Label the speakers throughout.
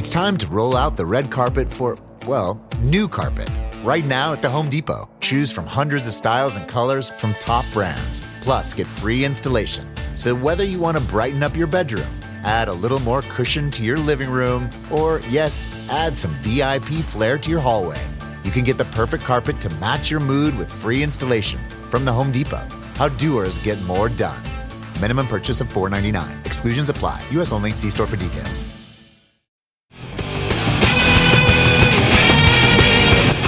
Speaker 1: It's time to roll out the red carpet for, well, new carpet. Right now at the Home Depot, choose from hundreds of styles and colors from top brands. Plus, get free installation. So whether you want to brighten up your bedroom, add a little more cushion to your living room, or yes, add some VIP flair to your hallway, you can get the perfect carpet to match your mood with free installation from the Home Depot. How doers get more done. Minimum purchase of $4.99. Exclusions apply. U.S. only. See store for details.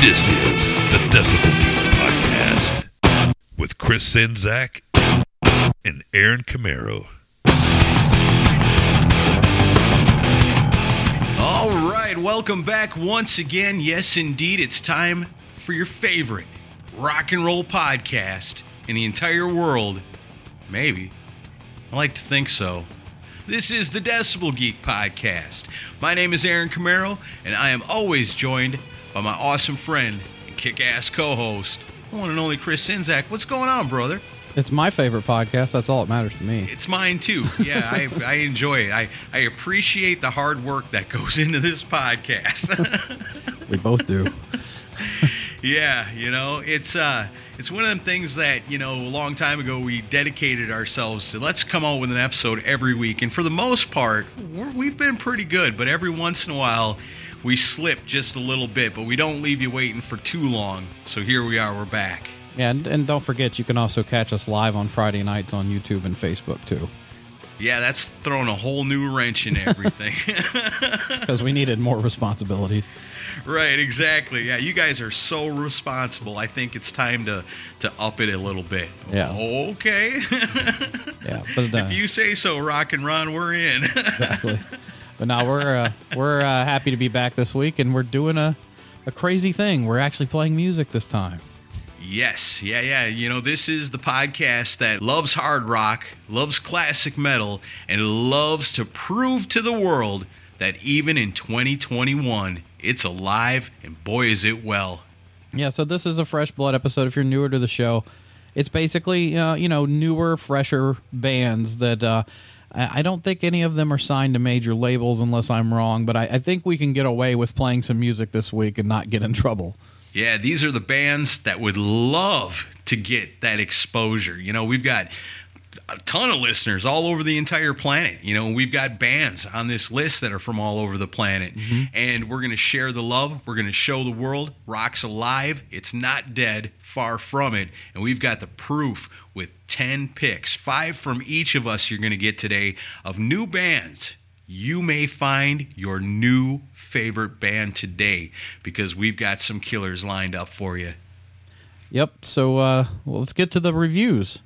Speaker 2: This is the Decibel Geek Podcast with Chris Czynszak and Aaron Camaro.
Speaker 3: All right, welcome back once again. Yes, indeed, it's time for your favorite rock and roll podcast in the entire world. Maybe. I like to think so. This is the Decibel Geek Podcast. My name is Aaron Camaro, and I am always joined by my awesome friend and kick ass co host, one and only Chris Czynszak. What's going on, brother?
Speaker 4: It's my favorite podcast. That's all that matters to me.
Speaker 3: It's mine too. Yeah, I, I enjoy it. I, I appreciate the hard work that goes into this podcast.
Speaker 4: We both do.
Speaker 3: yeah, you know, it's uh it's one of them things that, you know, a long time ago we dedicated ourselves to let's come out with an episode every week. And for the most part, we're, we've been pretty good, but every once in a while we slip just a little bit, but we don't leave you waiting for too long. So here we are, we're back.
Speaker 4: Yeah, and, and don't forget, you can also catch us live on Friday nights on YouTube and Facebook too,
Speaker 3: Yeah, that's throwing a whole new wrench in everything.
Speaker 4: because we needed more responsibilities.
Speaker 3: Right, exactly. Yeah, you guys are so responsible. I think it's time to to up it a little bit.
Speaker 4: Yeah.
Speaker 3: Okay.
Speaker 4: Yeah, but uh,
Speaker 3: if you say so, Rock and Ron, we're in.
Speaker 4: exactly. But now we're uh, we're uh, happy to be back this week, and we're doing a a crazy thing. We're actually playing music this time.
Speaker 3: yes, yeah, yeah. You know, this is the podcast that loves hard rock, loves classic metal, and loves to prove to the world that even in 2021, it's alive, and boy, is it well.
Speaker 4: Yeah, so this is a fresh blood episode. If you're newer to the show, it's basically uh, you know newer, fresher bands that uh, I don't think any of them are signed to major labels unless I'm wrong. But I, I think we can get away with playing some music this week and not get in trouble.
Speaker 3: Yeah, these are the bands that would love to get that exposure. You know, we've got a ton of listeners all over the entire planet. You know, we've got bands on this list that are from all over the planet. Mm-hmm. And we're going to share the love. We're going to show the world rock's alive. It's not dead, far from it. And we've got the proof with 10 picks, five from each of us you're going to get today of new bands you may find your new favorite band today because we've got some killers lined up for you.
Speaker 4: Yep. So uh, well, let's get to the reviews.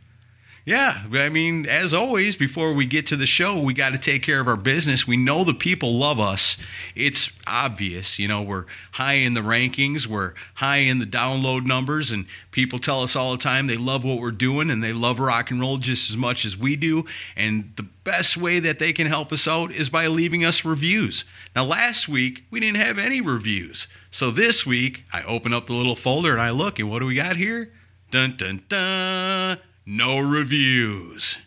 Speaker 3: Yeah, I mean, as always, before we get to the show, we got to take care of our business. We know the people love us. It's obvious. You know, we're high in the rankings, we're high in the download numbers, and people tell us all the time they love what we're doing and they love rock and roll just as much as we do. And the best way that they can help us out is by leaving us reviews. Now, last week, we didn't have any reviews. So this week, I open up the little folder and I look, and what do we got here? Dun dun dun. No reviews.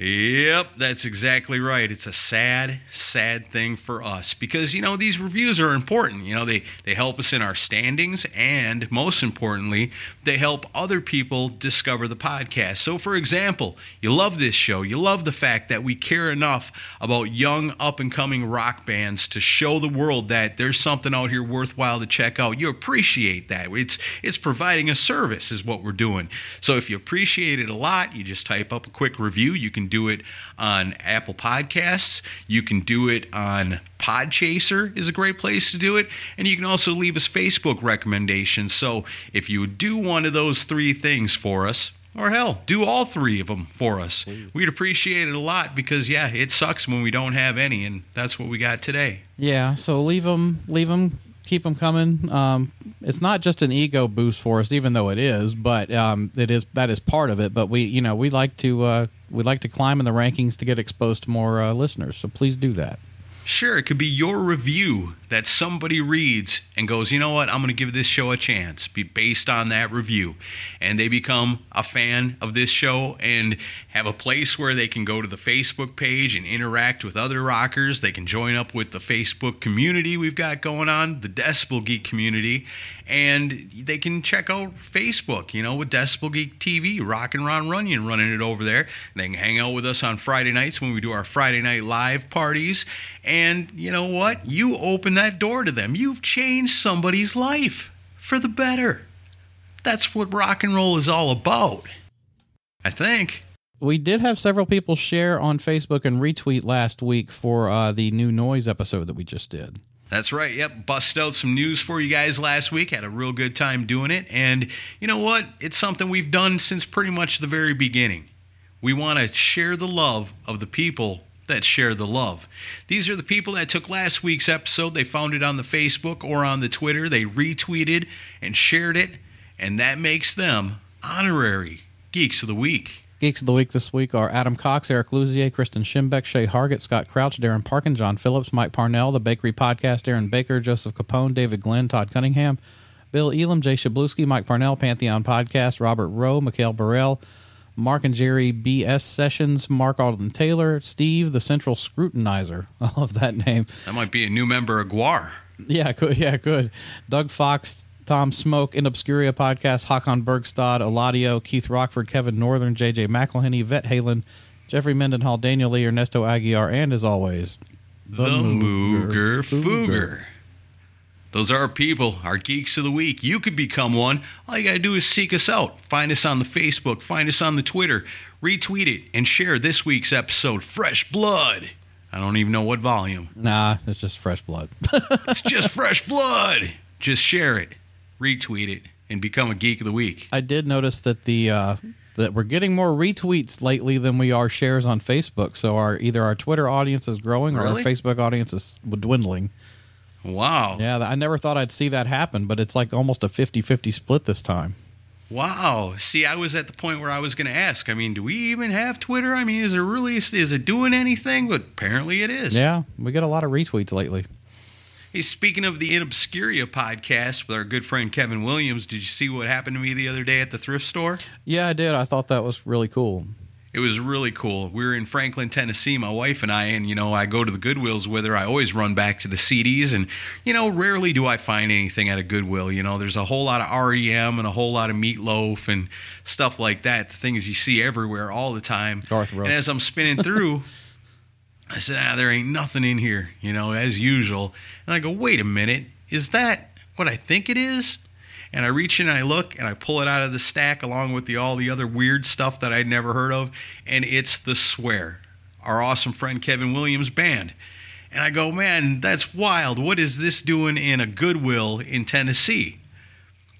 Speaker 3: Yep, that's exactly right. It's a sad, sad thing for us because you know these reviews are important. You know they they help us in our standings and most importantly, they help other people discover the podcast. So for example, you love this show. You love the fact that we care enough about young up and coming rock bands to show the world that there's something out here worthwhile to check out. You appreciate that. It's it's providing a service is what we're doing. So if you appreciate it a lot, you just type up a quick review. You can do it on Apple Podcasts. You can do it on Podchaser is a great place to do it, and you can also leave us Facebook recommendations. So if you do one of those three things for us, Or hell, do all three of them for us. We'd appreciate it a lot because, yeah, it sucks when we don't have any, and that's what we got today.
Speaker 4: Yeah, so leave them, leave them, keep them coming. Um, it's not just an ego boost for us, even though it is, but um, it is that is part of it. But we, you know, we like to uh, we like to climb in the rankings to get exposed to more uh, listeners. So please do that.
Speaker 3: Sure, it could be your review that somebody reads and goes, you know what, I'm going to give this show a chance, be based on that review. And they become a fan of this show and have a place where they can go to the Facebook page and interact with other rockers. They can join up with the Facebook community we've got going on, the Decibel Geek community, and they can check out Facebook, you know, with Decibel Geek TV, Rock and Ron Runyon running it over there. They can hang out with us on Friday nights when we do our Friday night live parties. And you know what? You open that door to them. You've changed somebody's life for the better. That's what rock and roll is all about. I think.
Speaker 4: We did have several people share on Facebook and retweet last week for uh, the new noise episode that we just did.
Speaker 3: That's right. Yep. Busted out some news for you guys last week. Had a real good time doing it. And you know what? It's something we've done since pretty much the very beginning. We want to share the love of the people that share the love. These are the people that took last week's episode. They found it on the Facebook or on the Twitter. They retweeted and shared it. And that makes them honorary Geeks of the Week.
Speaker 4: Geeks of the Week this week are Adam Cox, Eric Luzier, Kristen Schimbeck, Shay Hargett, Scott Crouch, Darren Parkin, John Phillips, Mike Parnell, The Bakery Podcast, Aaron Baker, Joseph Capone, David Glenn, Todd Cunningham, Bill Elam, Jay Shabluski, Mike Parnell, Pantheon Podcast, Robert Rowe, Mikhail Burrell, Mark and Jerry BS Sessions, Mark Alden Taylor, Steve, the Central Scrutinizer. I love that name.
Speaker 3: That might be a new member of Gwar.
Speaker 4: Yeah, good. Yeah, good. Doug Fox, Tom Smoke, In Obscuria podcast, Hakon Bergstad, Eladio, Keith Rockford, Kevin Northern, JJ McElhenney, Vet Halen, Jeffrey Mendenhall, Daniel Lee, Ernesto Aguiar, and as always,
Speaker 3: The, Mooger Fooger. Those are our people, our geeks of the week. You could become one. All you got to do is seek us out. Find us on the Facebook, find us on the Twitter, retweet it, and share this week's episode, Fresh Blood. I don't even know what volume.
Speaker 4: Nah, it's just fresh blood.
Speaker 3: It's just fresh blood. Just share it, retweet it, and become a geek of the week.
Speaker 4: I did notice that the uh, that we're getting more retweets lately than we are shares on Facebook. So our either our Twitter audience is growing or
Speaker 3: Really?
Speaker 4: our Facebook audience is dwindling.
Speaker 3: Wow.
Speaker 4: Yeah, I never thought I'd see that happen, but it's like almost a 50-50 split this time.
Speaker 3: Wow. See, I was at the point where I was going to ask. I mean, do we even have Twitter? I mean, is it really is it doing anything? But apparently it is.
Speaker 4: Yeah, we get a lot of retweets lately.
Speaker 3: Hey, speaking of the In Obscuria podcast with our good friend Kevin Williams, did you see what happened to me the other day at the thrift store?
Speaker 4: Yeah, I did. I thought that was really cool.
Speaker 3: It was really cool. We were in Franklin, Tennessee, my wife and I, and you know, I go to the Goodwills with her. I always run back to the CDs, and you know, rarely do I find anything at a Goodwill. You know, there's a whole lot of REM and a whole lot of Meatloaf and stuff like that. Things you see everywhere all the time.
Speaker 4: Garth Brooks.
Speaker 3: And as I'm spinning through, I said, "Ah, there ain't nothing in here," you know, as usual. And I go, "Wait a minute, is that what I think it is?" And I reach in and I look and I pull it out of the stack along with the all the other weird stuff that I'd never heard of, and it's the Swear, our awesome friend Kevin Williams band. And I go, man, that's wild. What is this doing in a Goodwill in Tennessee?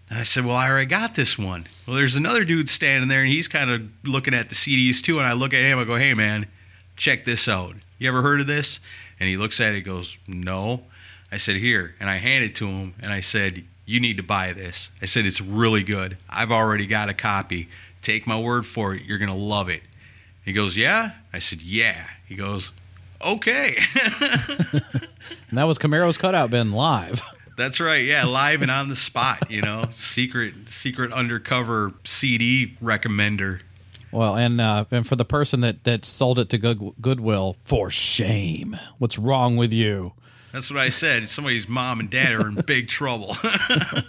Speaker 3: And I said, well, I already got this one. Well, there's another dude standing there, and he's kind of looking at the CDs too. And I look at him, I go, hey, man, check this out. You ever heard of this? And he looks at it, goes, no. I said, here. And I hand it to him, and I said, you need to buy this. I said, it's really good. I've already got a copy. Take my word for it. You're going to love it. He goes, yeah? I said, yeah. He goes, okay.
Speaker 4: And that was Camaro's cutout bin live.
Speaker 3: That's right. Yeah, live and on the spot, you know. Secret secret undercover CD recommender.
Speaker 4: Well, and uh, and for the person that that sold it to Good, Goodwill, for shame. What's wrong with you?
Speaker 3: That's what I said. Somebody's mom and dad are in big trouble.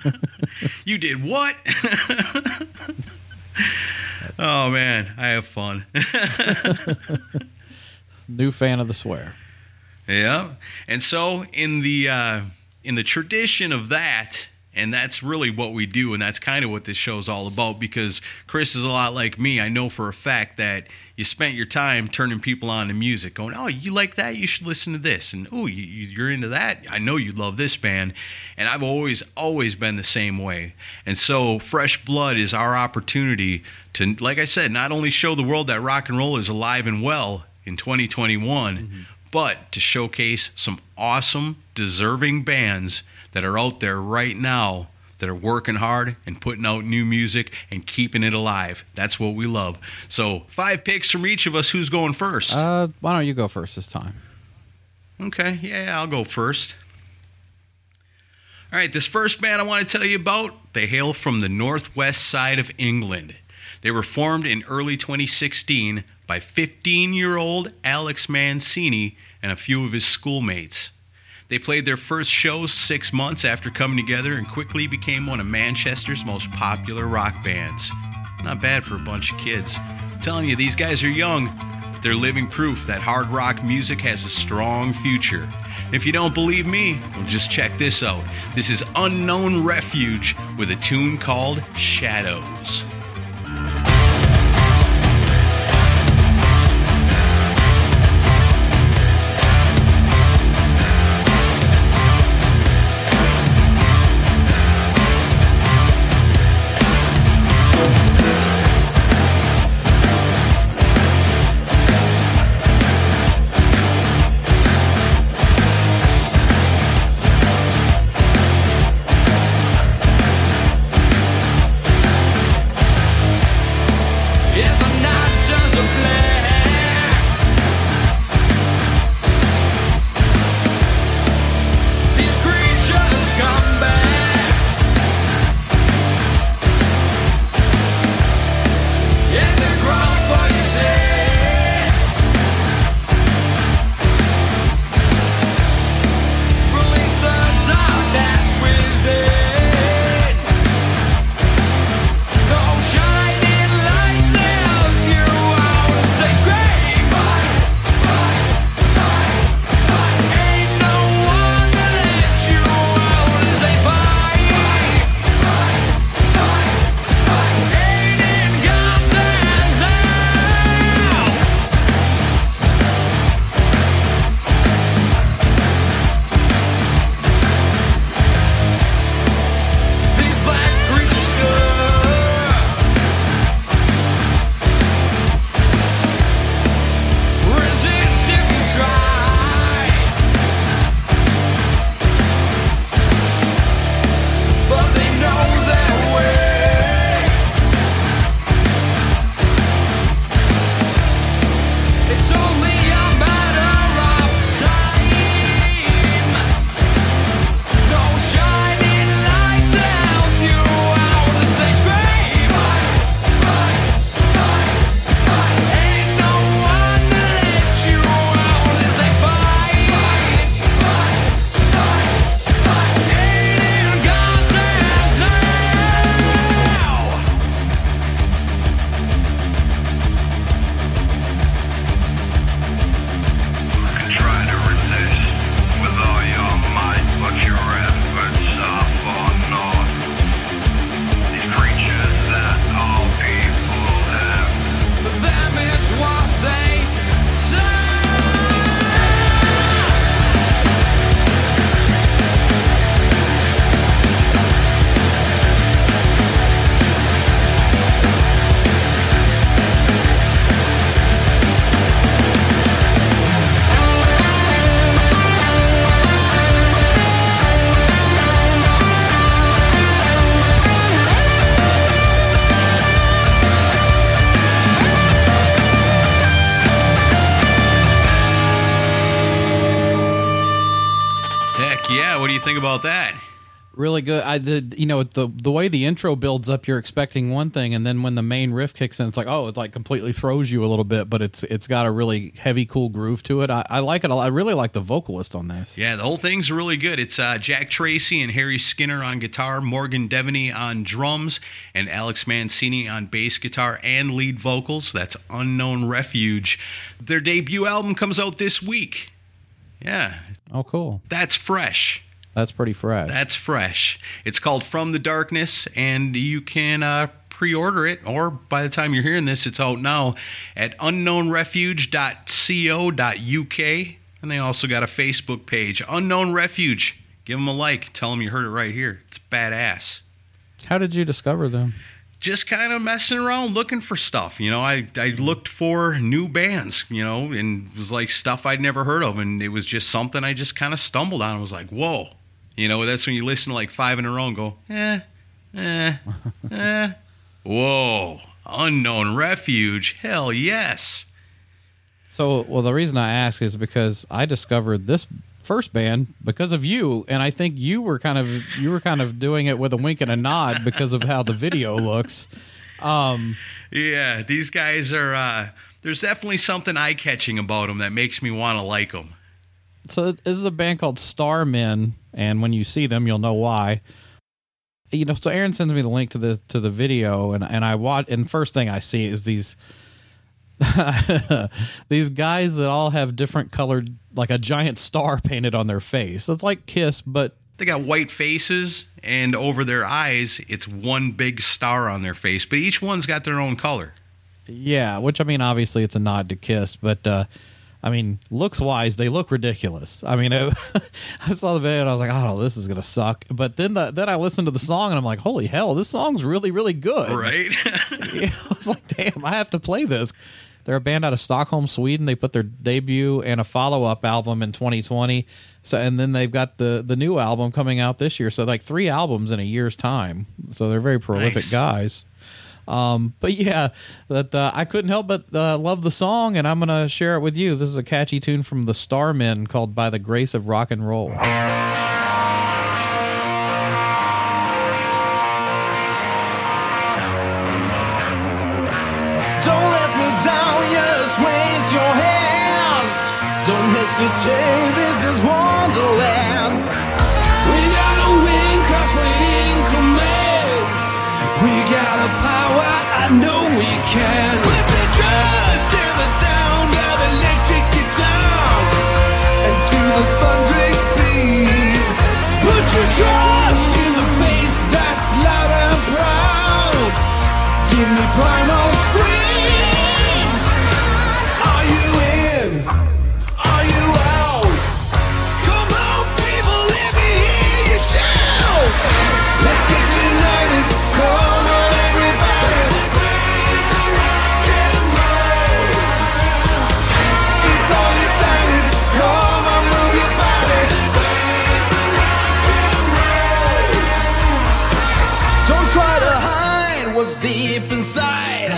Speaker 3: you did what? oh man, I have fun.
Speaker 4: New fan of the swear.
Speaker 3: Yeah. And so in the uh, in the tradition of that, And that's really what we do, and that's kind of what this show's all about because Chris is a lot like me. I know for a fact that you spent your time turning people on to music, going, Oh, you like that? You should listen to this. And oh, you, you're into that? I know you love this band. And I've always, always been the same way. And so, Fresh Blood is our opportunity to, like I said, not only show the world that rock and roll is alive and well in 2021, mm-hmm. but to showcase some awesome, deserving bands that are out there right now that are working hard and putting out new music and keeping it alive. That's what we love. So, five picks from each of us. Who's going first?
Speaker 4: Uh, why don't you go first this time?
Speaker 3: Okay, yeah, I'll go first. All right, this first band I want to tell you about, they hail from the northwest side of England. They were formed in early 2016 by 15 year old Alex Mancini and a few of his schoolmates. They played their first shows six months after coming together and quickly became one of Manchester's most popular rock bands. Not bad for a bunch of kids. I'm telling you, these guys are young, but they're living proof that hard rock music has a strong future. If you don't believe me, well, just check this out. This is Unknown Refuge with a tune called Shadows.
Speaker 4: I did. You know the the way the intro builds up, you're expecting one thing, and then when the main riff kicks in, it's like oh, it like completely throws you a little bit. But it's it's got a really heavy, cool groove to it. I, I like it. a lot. I really like the vocalist on this.
Speaker 3: Yeah, the whole thing's really good. It's uh, Jack Tracy and Harry Skinner on guitar, Morgan Devaney on drums, and Alex Mancini on bass guitar and lead vocals. That's Unknown Refuge. Their debut album comes out this week. Yeah,
Speaker 4: Oh, cool.
Speaker 3: that's fresh.
Speaker 4: That's pretty fresh.
Speaker 3: That's fresh. It's called From the Darkness, and you can uh, pre order it, or by the time you're hearing this, it's out now at unknownrefuge.co.uk. And they also got a Facebook page, Unknown Refuge. Give them a like. Tell them you heard it right here. It's badass.
Speaker 4: How did you discover them?
Speaker 3: just kind of messing around looking for stuff. You know, I, I looked for new bands, you know, and it was like stuff I'd never heard of. And it was just something I just kind of stumbled on. I was like, whoa. You know, that's when you listen to like five in a row and go, eh, eh, eh. Whoa. Unknown Refuge. Hell yes.
Speaker 4: So, well, the reason I ask is because I discovered this first band because of you, and I think you were kind of you were kind of doing it with a wink and a nod because of how the video looks. Um,
Speaker 3: yeah, these guys are. Uh, there's definitely something eye catching about them that makes me want to like them.
Speaker 4: So this is a band called Starmen, and when you see them, you'll know why. You know, so Aaron sends me the link to the to the video, and and I watch, and first thing I see is these these guys that all have different colored, like a giant star painted on their face. It's like Kiss, but
Speaker 3: they got white faces, and over their eyes, it's one big star on their face. But each one's got their own color.
Speaker 4: Yeah, which I mean, obviously it's a nod to Kiss, but uh, I mean, looks wise, they look ridiculous. I mean, it, I saw the video and I was like, oh, this is gonna suck. But then the, then I listened to the song and I'm like, holy hell, this song's really really good.
Speaker 3: Right?
Speaker 4: yeah, I was like, damn, I have to play this. They're a band out of Stockholm, Sweden. They put their debut and a follow up album in 2020. So and then they've got the the new album coming out this year. So like three albums in a year's time. So they're very prolific
Speaker 3: Nice.
Speaker 4: guys. Um, but yeah, that uh, I couldn't help but uh, love the song, and I'm gonna share it with you. This is a catchy tune from the Starmen called "By the Grace of Rock and Roll."
Speaker 5: Don't let me down, just raise your hands. Don't hesitate, this is Wonderland. We gotta win, cause we're in command. We got a power, know we can. With the sound of electric guitars. And to the thundering beat. Put your trust in the face that's loud and proud. Give me primal screams. Deep inside.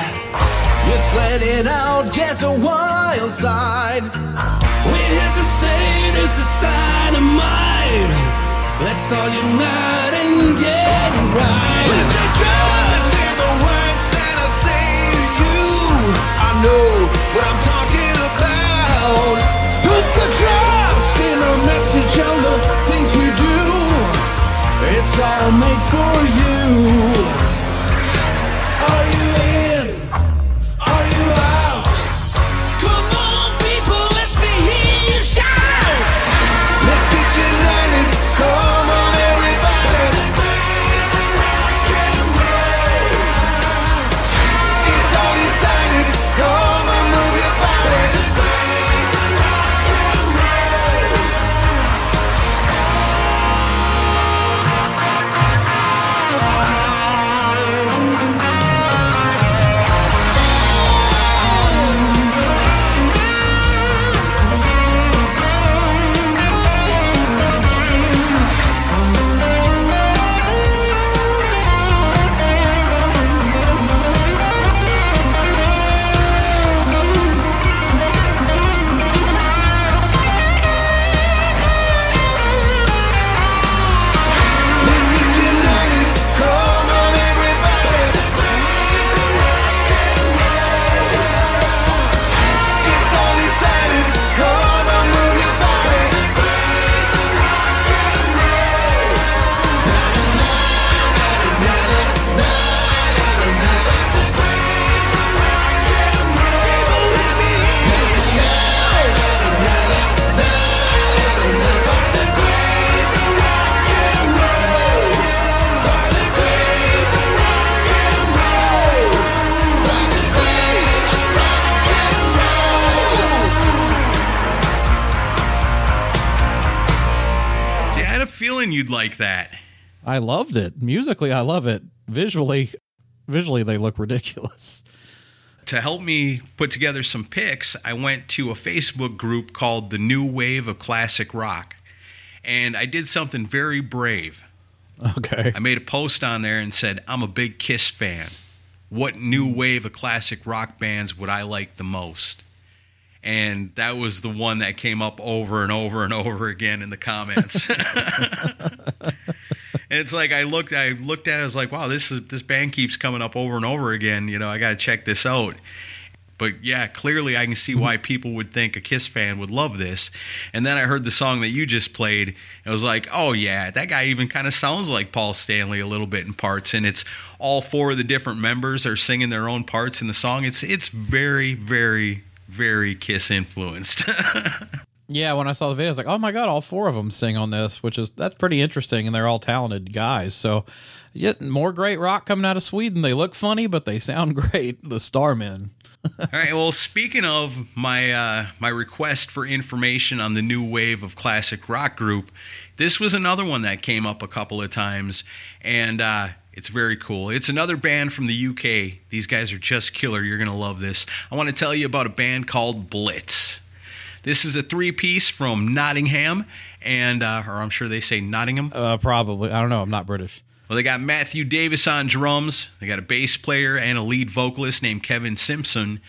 Speaker 5: Just let it out, get a wild side. We're here to say this is dynamite. Let's all unite and get right. With the trust in the words that I say to you, I know what I'm talking about. Put the trust in our message and the things we do. It's all made for you. Are you
Speaker 4: I loved it. Musically, I love it. Visually, visually they look ridiculous.
Speaker 3: To help me put together some picks, I went to a Facebook group called The New Wave of Classic Rock. And I did something very brave.
Speaker 4: Okay.
Speaker 3: I made a post on there and said, I'm a big Kiss fan. What new wave of classic rock bands would I like the most? And that was the one that came up over and over and over again in the comments. and it's like I looked I looked at it, I was like, wow, this is this band keeps coming up over and over again. You know, I gotta check this out. But yeah, clearly I can see why people would think a Kiss fan would love this. And then I heard the song that you just played. And I was like, oh yeah, that guy even kind of sounds like Paul Stanley a little bit in parts. And it's all four of the different members are singing their own parts in the song. It's it's very, very, very Kiss influenced.
Speaker 4: Yeah, when I saw the video, I was like, "Oh my god, all four of them sing on this," which is that's pretty interesting, and they're all talented guys. So, yet more great rock coming out of Sweden. They look funny, but they sound great. The Starmen.
Speaker 3: All right. Well, speaking of my uh, my request for information on the new wave of classic rock group, this was another one that came up a couple of times, and uh, it's very cool. It's another band from the UK. These guys are just killer. You're gonna love this. I want to tell you about a band called Blitz. This is a three piece from Nottingham, and uh, or I'm sure they say Nottingham.
Speaker 4: Uh, probably. I don't know. I'm not British.
Speaker 3: Well, they got Matthew Davis on drums. They got a bass player and a lead vocalist named Kevin Simpson,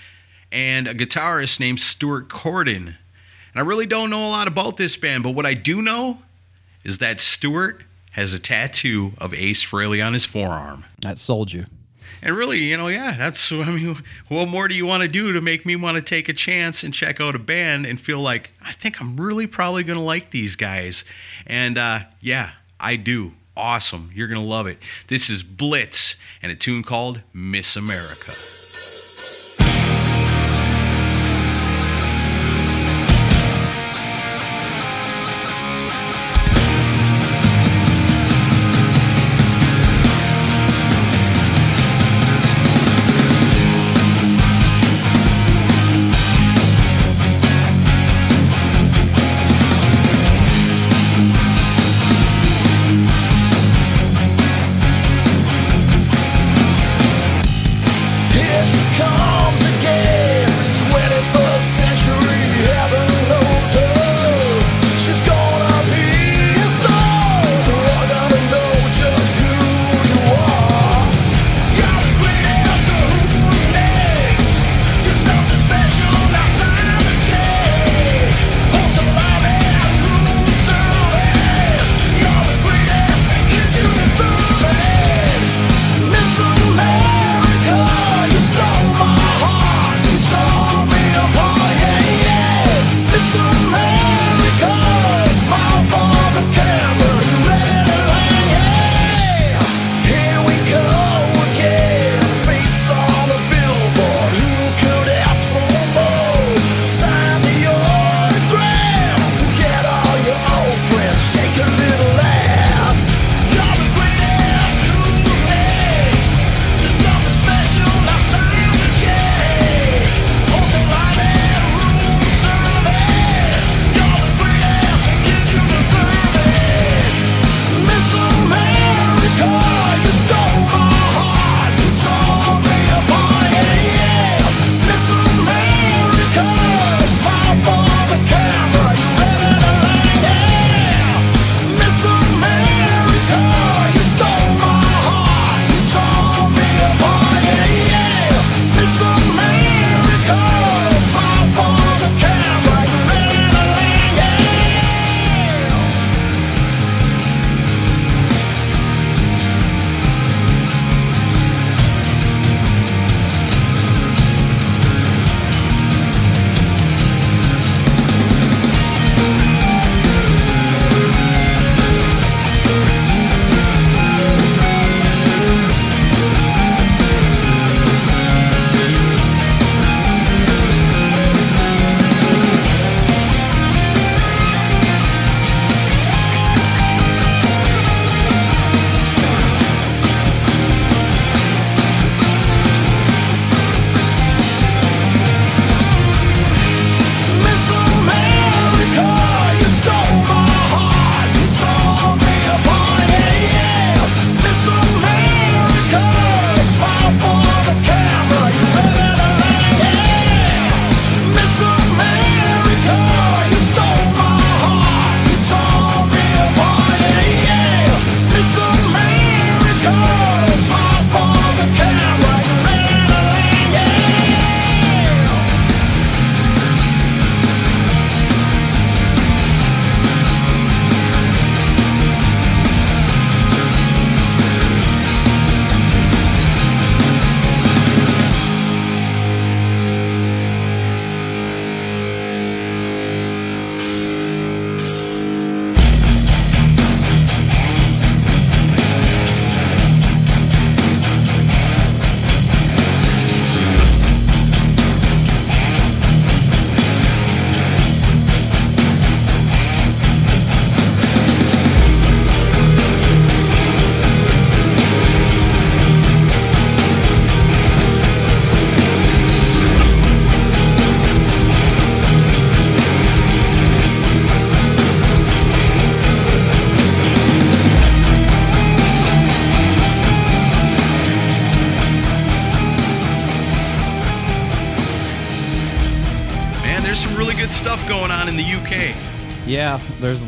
Speaker 3: and a guitarist named Stuart Corden. And I really don't know a lot about this band, but what I do know is that Stuart has a tattoo of Ace Frehley on his forearm.
Speaker 4: That sold you.
Speaker 3: And really, you know, yeah, that's, I mean, what more do you want to do to make me want to take a chance and check out a band and feel like, I think I'm really probably going to like these guys? And uh, yeah, I do. Awesome. You're going to love it. This is Blitz and a tune called Miss America.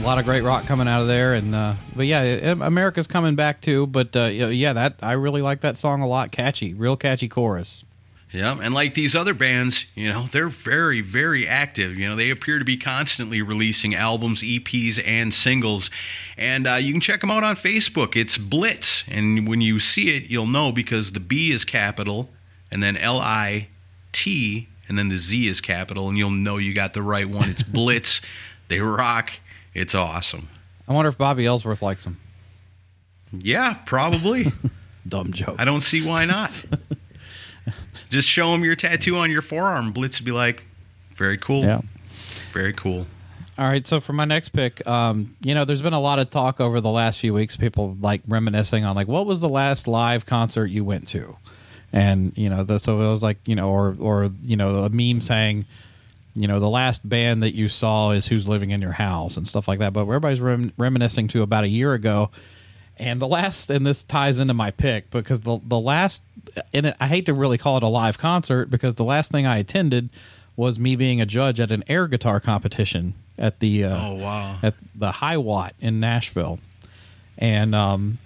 Speaker 4: Lot of great rock coming out of there, and uh, but yeah, it- America's coming back too. But uh, yeah, yeah, that I really like that song a lot. Catchy, real catchy chorus.
Speaker 3: Yeah, and like these other bands, you know, they're very, very active. You know, they appear to be constantly releasing albums, EPs, and singles. And uh, you can check them out on Facebook. It's Blitz. And when you see it, you'll know because the B is capital, and then L I T, and then the Z is capital, and you'll know you got the right one. It's Blitz. they rock. It's awesome.
Speaker 4: I wonder if Bobby Ellsworth likes them.
Speaker 3: Yeah, probably.
Speaker 4: Dumb joke.
Speaker 3: I don't see why not. Just show him your tattoo on your forearm. Blitz would be like, very cool.
Speaker 4: Yeah.
Speaker 3: Very cool.
Speaker 4: All right, so for my next pick, um, you know, there's been a lot of talk over the last few weeks. People like reminiscing on like, what was the last live concert you went to? And you know, the, so it was like, you know, or or you know, a meme saying, you know, the last band that you saw is Who's Living in Your House and stuff like that. But everybody's rem- reminiscing to about a year ago. And the last, and this ties into my pick because the the last, and I hate to really call it a live concert because the last thing I attended was me being a judge at an air guitar competition at the uh,
Speaker 3: Oh, wow.
Speaker 4: at the High Watt in Nashville, and um,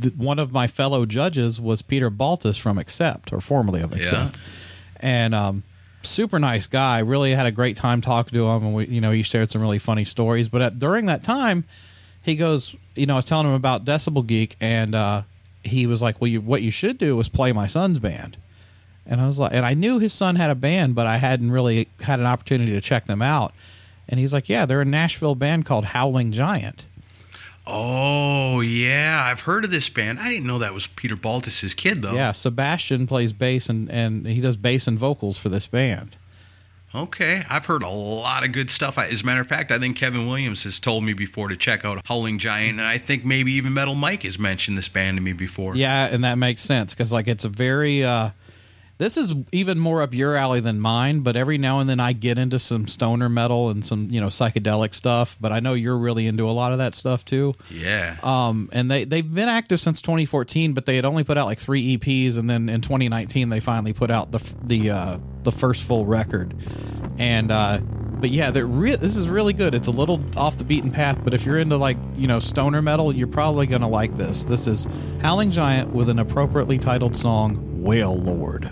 Speaker 4: th- one of my fellow judges was Peter Baltes from Accept, or formerly of Accept, and um, super nice guy. Really had a great time talking to him, and we, you know, he shared some really funny stories. But at, during that time, he goes, you know, I was telling him about Decibel Geek, and uh, he was like, "Well, you, what you should do is play my son's band." And I was like, and I knew his son had a band, but I hadn't really had an opportunity to check them out. And he's like, yeah, they're a Nashville band called Howling Giant.
Speaker 3: Oh, yeah. I've heard of this band. I didn't know that was Peter Baltes's kid, though.
Speaker 4: Yeah, Sebastian plays bass and, and he does bass and vocals for this band.
Speaker 3: Okay. I've heard a lot of good stuff. As a matter of fact, I think Kevin Williams has told me before to check out Howling Giant, and I think maybe even Metal Mike has mentioned this band to me before.
Speaker 4: Yeah, and that makes sense because like it's a very. Uh, this is even more up your alley than mine, but every now and then I get into some stoner metal and some you know psychedelic stuff. But I know you're really into a lot of that stuff too.
Speaker 3: Yeah.
Speaker 4: Um, and they they've been active since 2014, but they had only put out like three EPs, and then in 2019 they finally put out the the uh, the first full record. And uh, but yeah, they're re- this is really good. It's a little off the beaten path, but if you're into like you know stoner metal, you're probably gonna like this. This is Howling Giant with an appropriately titled song, Whale Lord.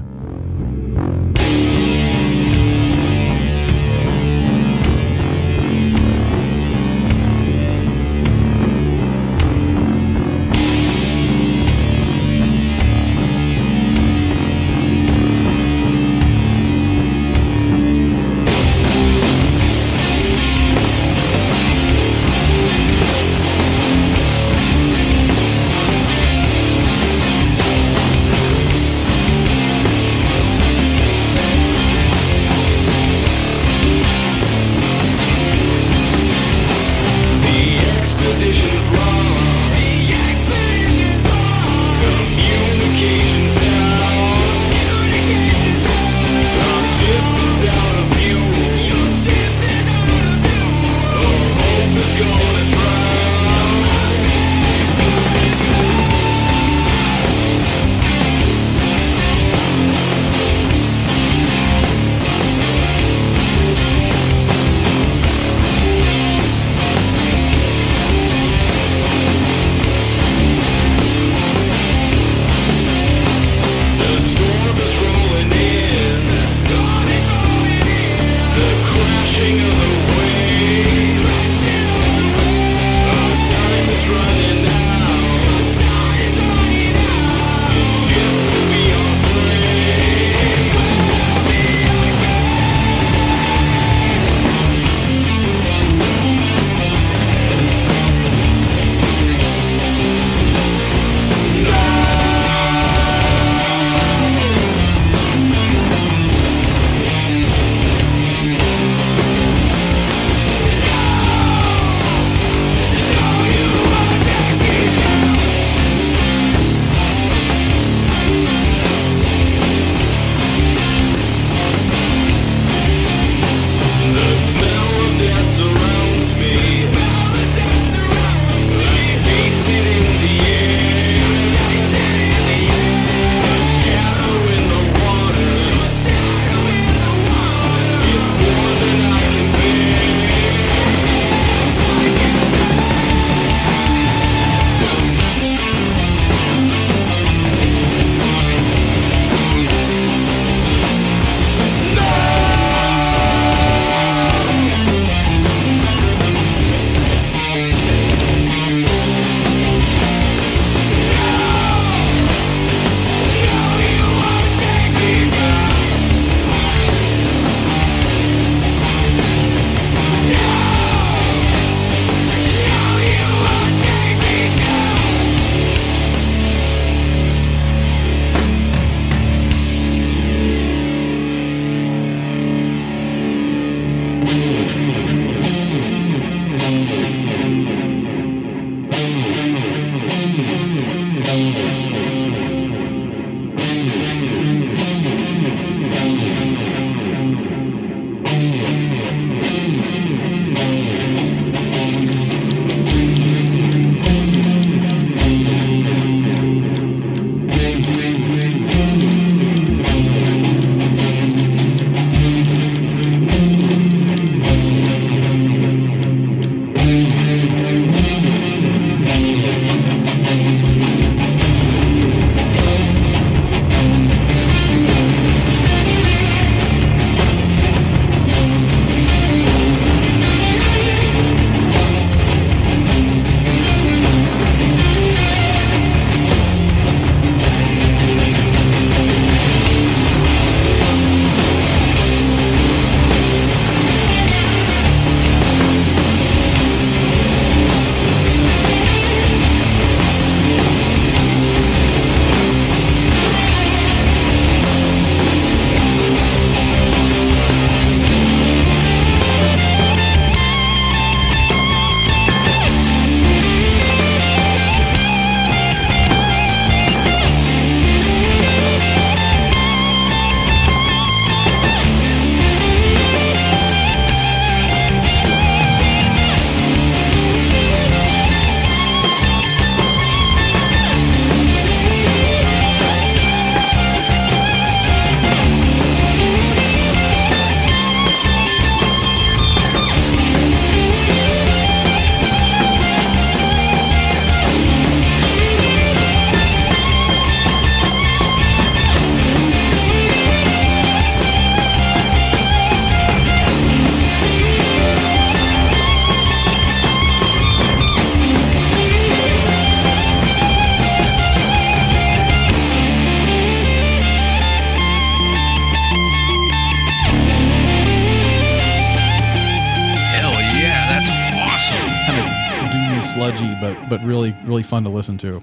Speaker 4: Fun to listen to.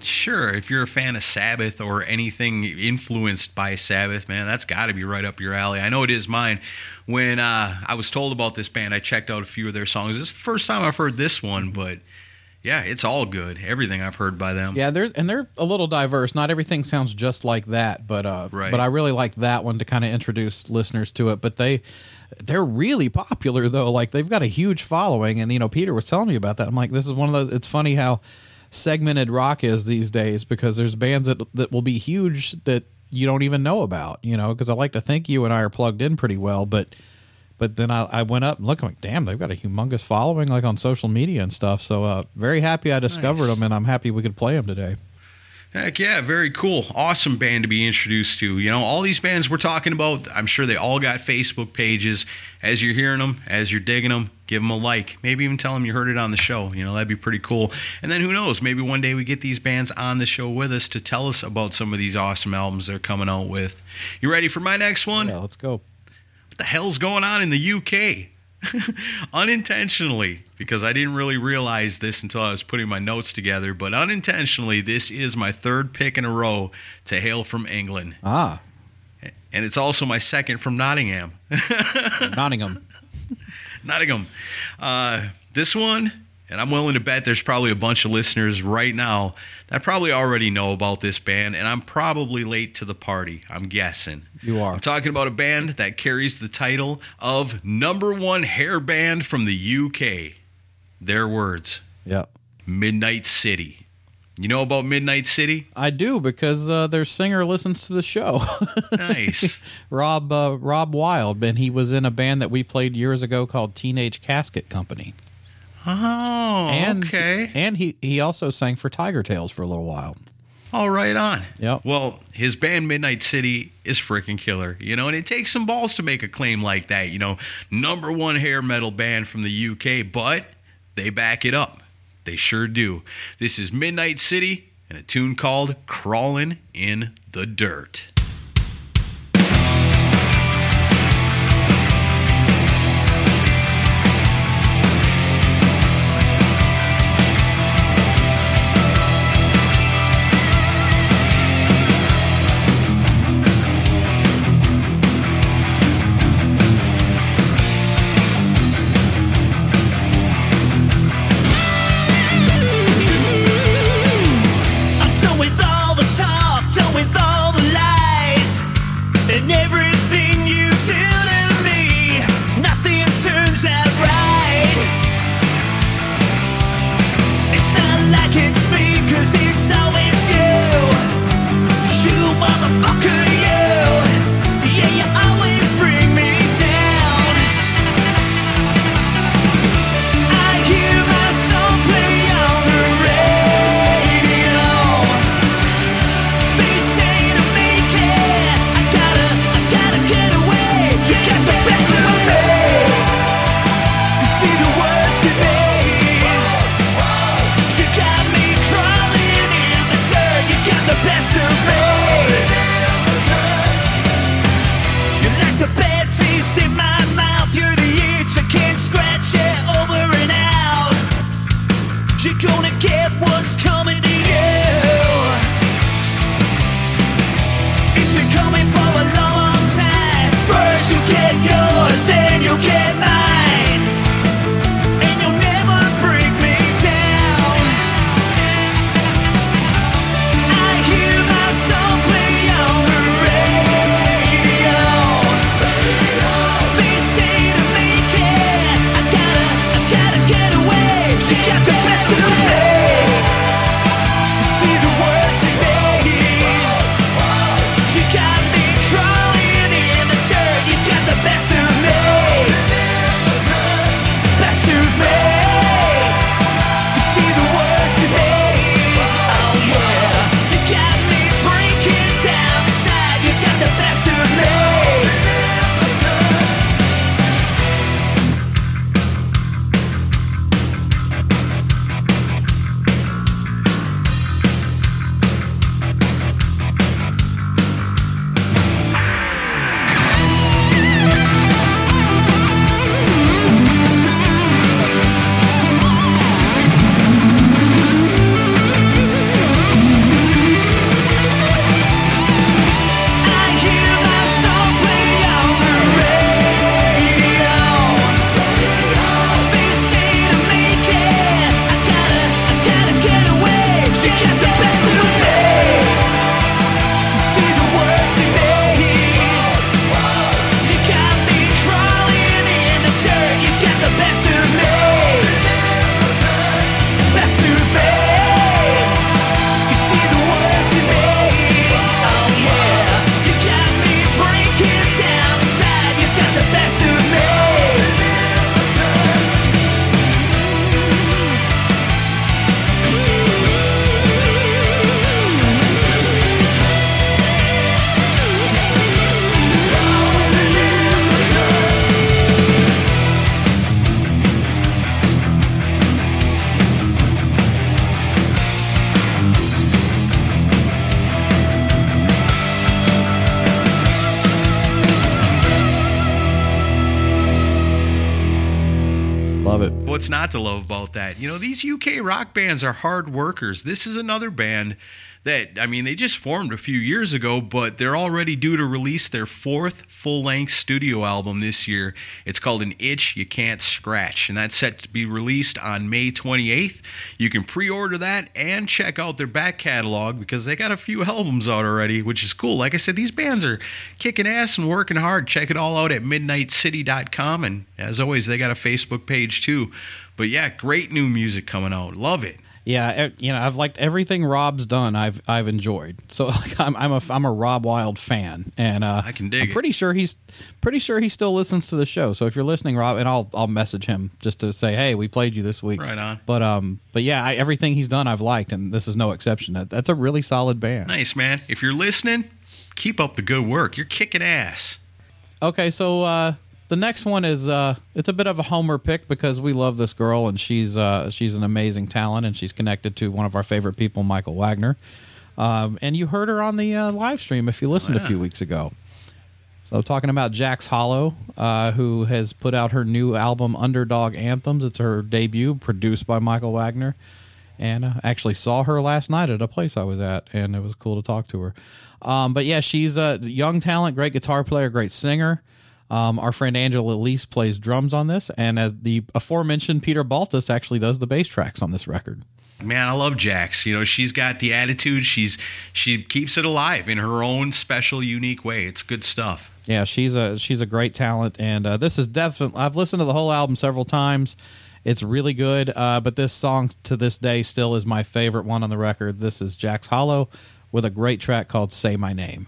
Speaker 3: Sure, if you're a fan of Sabbath or anything influenced by Sabbath, man, that's got to be right up your alley. I know it is mine. When uh, I was told about this band, I checked out a few of their songs. It's the first time I've heard this one, but yeah, it's all good. Everything I've heard by them.
Speaker 4: Yeah, they're and they're a little diverse. Not everything sounds just like that, but uh,
Speaker 3: Right.
Speaker 4: but I really like that one to kind of introduce listeners to it. But they they're really popular though. Like they've got a huge following, and you know Peter was telling me about that. I'm like, this is one of those. It's funny how segmented rock is these days because there's bands that that will be huge that you don't even know about. You know, because I like to think you and I are plugged in pretty well, but. But then I, I went up and looked. I'm like, damn, they've got a humongous following, like on social media and stuff. So, uh, very happy I discovered
Speaker 3: Nice.
Speaker 4: them, and I'm happy we could play them today.
Speaker 3: Heck yeah, very cool. Awesome band to be introduced to. You know, all these bands we're talking about, I'm sure they all got Facebook pages. As you're hearing them, as you're digging them, give them a like. Maybe even tell them you heard it on the show. You know, that'd be pretty cool. And then who knows, maybe one day we get these bands on the show with us to tell us about some of these awesome albums they're coming out with. You ready for my next one?
Speaker 4: Yeah, let's go.
Speaker 3: What the hell's going on in the UK? unintentionally, because I didn't really realize this until I was putting my notes together, but unintentionally, this is my third pick in a row to hail from England.
Speaker 4: Ah,
Speaker 3: And it's also my second from Nottingham.
Speaker 4: Nottingham.
Speaker 3: Nottingham. Uh, this one, and I'm willing to bet there's probably a bunch of listeners right now that probably already know about this band, and I'm probably late to the party. I'm guessing.
Speaker 4: You are.
Speaker 3: I'm talking about a band that carries the title of number one hair band from the UK. Their words
Speaker 4: Yep.
Speaker 3: Midnight City. You know about Midnight City?
Speaker 4: I do because uh, their singer listens to the show.
Speaker 3: Nice.
Speaker 4: Rob uh, Rob Wylde, and he was in a band that we played years ago called Teenage Casket Company.
Speaker 3: oh,
Speaker 4: And
Speaker 3: okay.
Speaker 4: and he he also sang for Tigertailz for a little while.
Speaker 3: All right, on.
Speaker 4: Yep.
Speaker 3: Well, his band Midnight City is freaking killer, you know, and it takes some balls to make a claim like that, you know, number one hair metal band from the UK, but they back it up. They sure do. This is Midnight City and a tune called Crawlin' in the Dirt. That? You know, these UK rock bands are hard workers. This is another band that I mean, they just formed a few years ago, but they're already due to release their fourth full-length studio album this year. It's called An Itch You Can't Scratch, and that's set to be released on May 28th. You can pre-order that and check out their back catalog because they got a few albums out already, which is cool. Like I said, these bands are kicking ass and working hard. Check it all out at midnightcity.com and as always, they got a Facebook page too. But yeah, great new music coming out. Love it.
Speaker 4: Yeah, you know, I've liked everything Rob's done. I've I've enjoyed. So like, I'm I'm a I'm a Rob Wylde fan, and uh,
Speaker 3: I can dig
Speaker 4: I'm
Speaker 3: it.
Speaker 4: pretty sure he's pretty sure he still listens to the show. So if you're listening, Rob, and I'll I'll message him just to say, hey, we played you this week.
Speaker 3: Right on.
Speaker 4: But um, but yeah, I, everything he's done, I've liked, and this is no exception. That, that's a really solid band.
Speaker 3: Nice, man. If you're listening, keep up the good work. You're kicking ass.
Speaker 4: Okay, so uh, the next one is uh, it's a bit of a homer pick because we love this girl and she's uh, she's an amazing talent and she's connected to one of our favorite people, Michael Wagner. Um, and you heard her on the uh, live stream if you listened a few weeks ago. So talking about Jax Hollow, uh, who has put out her new album Underdog Anthems. It's her debut, produced by Michael Wagner. And uh, actually saw her last night at a place I was at, and it was cool to talk to her. Um, but yeah, she's a young talent, great guitar player, great singer. Um, our friend Angela Elise plays drums on this, and uh, the aforementioned Peter Baltes actually does the bass tracks on this record.
Speaker 3: Man, I love Jax. You know, she's got the attitude. She's she keeps it alive in her own special, unique way. It's good stuff.
Speaker 4: Yeah, she's a she's a great talent, and uh, this is definitely. I've listened to the whole album several times. It's really good, uh, but this song to this day still is my favorite one on the record. This is Jax Hollow with a great track called "Say My Name."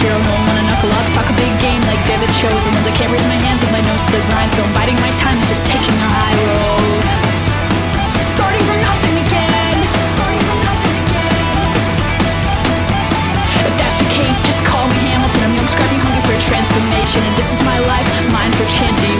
Speaker 6: Hero, no one wanna knuckle up. Talk a big game like they're the chosen ones. I can't raise my hands with my nose to the grindstone. Biding my time and just taking the high road. Starting from nothing again. Starting from nothing again. If that's the case, just call me Hamilton. I'm young, scrappy, hungry for transformation. And this is my life, mine for chance.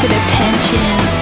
Speaker 6: For their pension.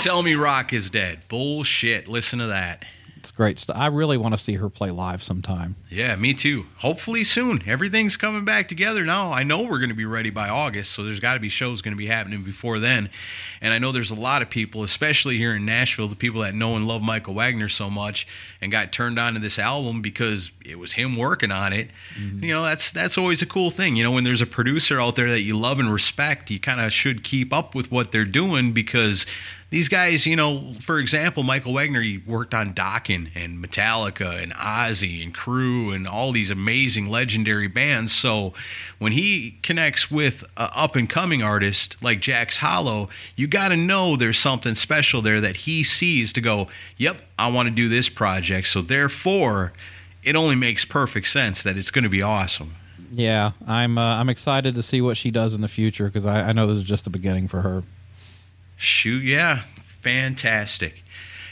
Speaker 3: Tell me rock is dead. Bullshit. Listen to that.
Speaker 4: It's great stuff. I really want to see her play live sometime.
Speaker 3: Yeah, me too. Hopefully soon. Everything's coming back together now. I know we're going to be ready by August, so there's got to be shows going to be happening before then. And I know there's a lot of people, especially here in Nashville, the people that know and love Michael Wagner so much and got turned on to this album because it was him working on it. Mm-hmm. You know, that's that's always a cool thing. You know, when there's a producer out there that you love and respect, you kind of should keep up with what they're doing because these guys, you know, for example, Michael Wagner, he worked on Dokken and Metallica and Ozzy and Crüe and all these amazing legendary bands. So when he connects with an up and coming artist like Jax Hollow, you got to know there's something special there that he sees to go, yep, I want to do this project. So therefore, it only makes perfect sense that it's going to be awesome.
Speaker 4: Yeah, I'm uh, I'm excited to see what she does in the future because I, I know this is just the beginning for her.
Speaker 3: Shoot, yeah, fantastic.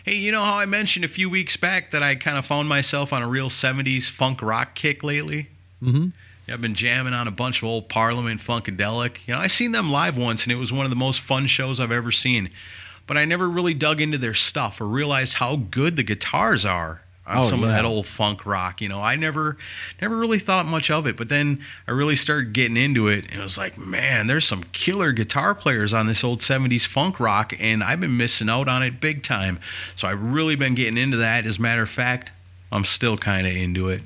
Speaker 3: Hey, you know how I mentioned a few weeks back that I kind of found myself on a real 70s funk rock kick lately?
Speaker 4: Mm-hmm.
Speaker 3: Yeah, I've been jamming on a bunch of old Parliament Funkadelic. You know, I seen them live once and it was one of the most fun shows I've ever seen. But I never really dug into their stuff or realized how good the guitars are on
Speaker 4: Oh,
Speaker 3: some of that old funk rock. You know, I never never really thought much of it, but then I really started getting into it and it was like, man, there's some killer guitar players on this old 70s funk rock and I've been missing out on it big time. So I've really been getting into that. As a matter of fact, I'm still kind of into it.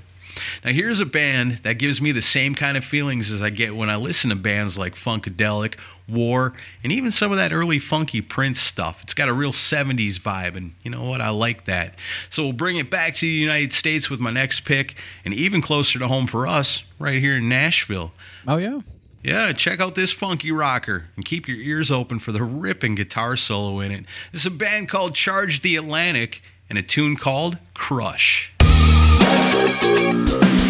Speaker 3: Now, here's a band that gives me the same kind of feelings as I get when I listen to bands like Funkadelic, War, and even some of that early funky Prince stuff. It's got a real 70s vibe, and you know what? I like that. So we'll bring it back to the United States with my next pick, and even closer to home for us, right here in Nashville.
Speaker 4: Oh yeah.
Speaker 3: Yeah, check out this funky rocker and keep your ears open for the ripping guitar solo in it. This is a band called Charge the Atlantic and a tune called Crush.
Speaker 7: Thank you.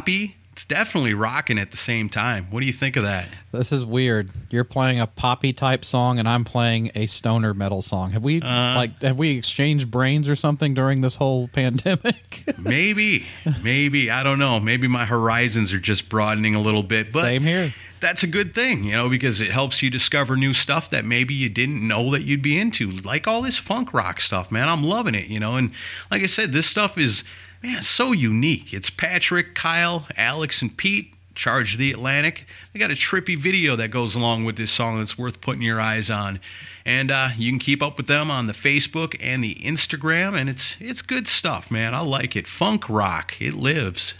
Speaker 3: Poppy. It's definitely rocking at the same time. What do you think of that?
Speaker 4: This is weird. You're playing a poppy type song, and I'm playing a stoner metal song. Have we
Speaker 3: Uh.
Speaker 4: like have we exchanged brains or something during this whole pandemic?
Speaker 3: Maybe, maybe I don't know. Maybe my horizons are just broadening a little bit. But
Speaker 4: Same here.
Speaker 3: That's a good thing, you know, because it helps you discover new stuff that maybe you didn't know that you'd be into. Like all this funk rock stuff, man. I'm loving it, you know. And like I said, this stuff is man so unique. It's Patrick, Kyle, Alex, and Pete. Charge the Atlantic. They got a trippy video that goes along with this song that's worth putting your eyes on. And uh, you can keep up with them on the Facebook and the Instagram, and it's it's good stuff, man. I like it. Funk rock, it lives.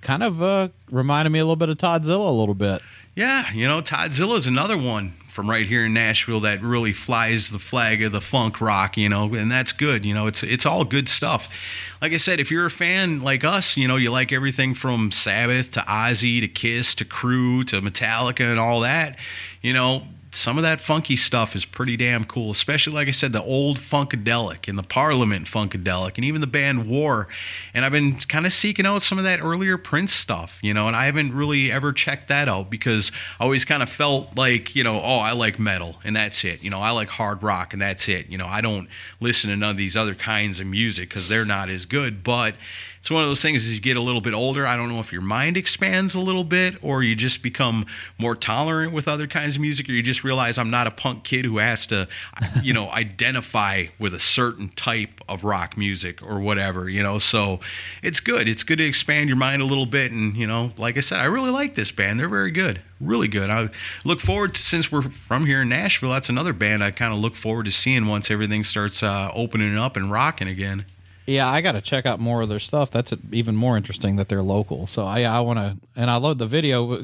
Speaker 4: kind of uh, reminded me a little bit of Toddzilla a little bit.
Speaker 3: Yeah, you know, Toddzilla is another one from right here in Nashville that really flies the flag of the funk rock, you know, and that's good. You know, it's it's all good stuff. Like I said, if you're a fan like us, you know, you like everything from Sabbath to Ozzy to Kiss to Crüe to Metallica and all that, you know, some of that funky stuff is pretty damn cool, especially like I said, the old Funkadelic and the Parliament Funkadelic and even the band War. And I've been kind of seeking out some of that earlier Prince stuff, you know, and I haven't really ever checked that out because I always kind of felt like, you know, oh, I like metal and that's it. You know, I like hard rock and that's it. You know, I don't listen to none of these other kinds of music because they're not as good. But it's one of those things as you get a little bit older i don't know if your mind expands a little bit or you just become more tolerant with other kinds of music or you just realize i'm not a punk kid who has to you know identify with a certain type of rock music or whatever you know? So it's good. It's good to expand your mind a little bit and you know like i said i really like this band. They're very good really good. I look forward to since we're from here in nashville that's another band i kind of look forward to seeing once everything starts uh, opening up and rocking again
Speaker 4: Yeah, I got to check out more of their stuff. That's even more interesting that they're local. So I, I want to, and I load the video, uh,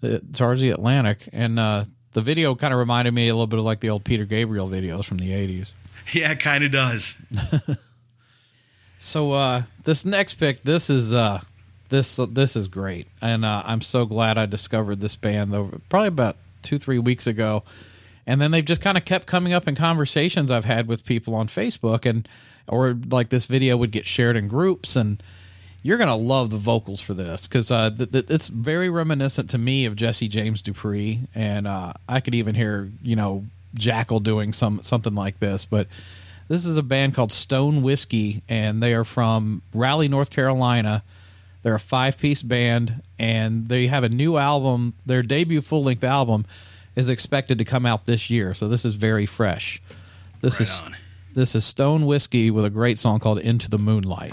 Speaker 4: the Atlantic, and uh, the video kind of reminded me a little bit of like the old Peter Gabriel videos from the '80s.
Speaker 3: yeah it kind of does
Speaker 4: So uh, this next pick, this is uh, this this is great, and uh, I'm so glad I discovered this band over probably about two three weeks ago, and then they've just kind of kept coming up in conversations I've had with people on Facebook, and or like this video would get shared in groups, and you're gonna love the vocals for this because uh, th- th- it's very reminiscent to me of Jesse James Dupree, and uh, I could even hear you know Jackyl doing some something like this, but. This is a band called Stone Whiskey, and they are from Raleigh, North Carolina. They're a five piece band, and they have a new album. Their debut full length album is expected to come out this year, so this is very fresh. This
Speaker 3: Right
Speaker 4: is
Speaker 3: on.
Speaker 4: This is Stone Whiskey with a great song called Into the Moonlight.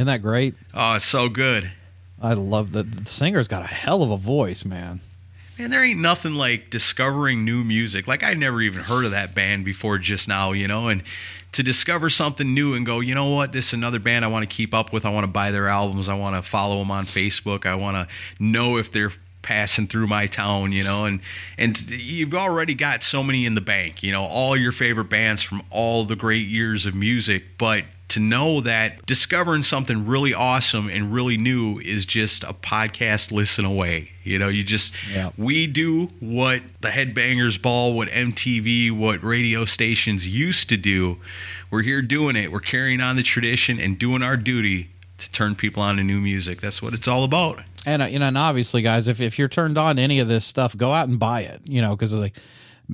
Speaker 4: Isn't that great?
Speaker 3: Oh, it's so good.
Speaker 4: I love that the singer's got a hell of a voice, man.
Speaker 3: And there ain't nothing like discovering new music. Like I never even heard of that band before just now, you know, and to discover something new and go, you know what, this is another band I want to keep up with. I want to buy their albums. I want to follow them on Facebook. I want to know if they're passing through my town, you know, and and you've already got so many in the bank, you know, all your favorite bands from all the great years of music, but to know that discovering something really awesome and really new is just a podcast listen away. You know, you just
Speaker 4: Yeah.
Speaker 3: we do what the Headbangers Ball, what MTV, what radio stations used to do. We're here doing it. We're carrying on the tradition and doing our duty to turn people on to new music. That's what it's all about.
Speaker 4: And uh, you know, and obviously, guys, if if you're turned on to any of this stuff, go out and buy it. You know, because like,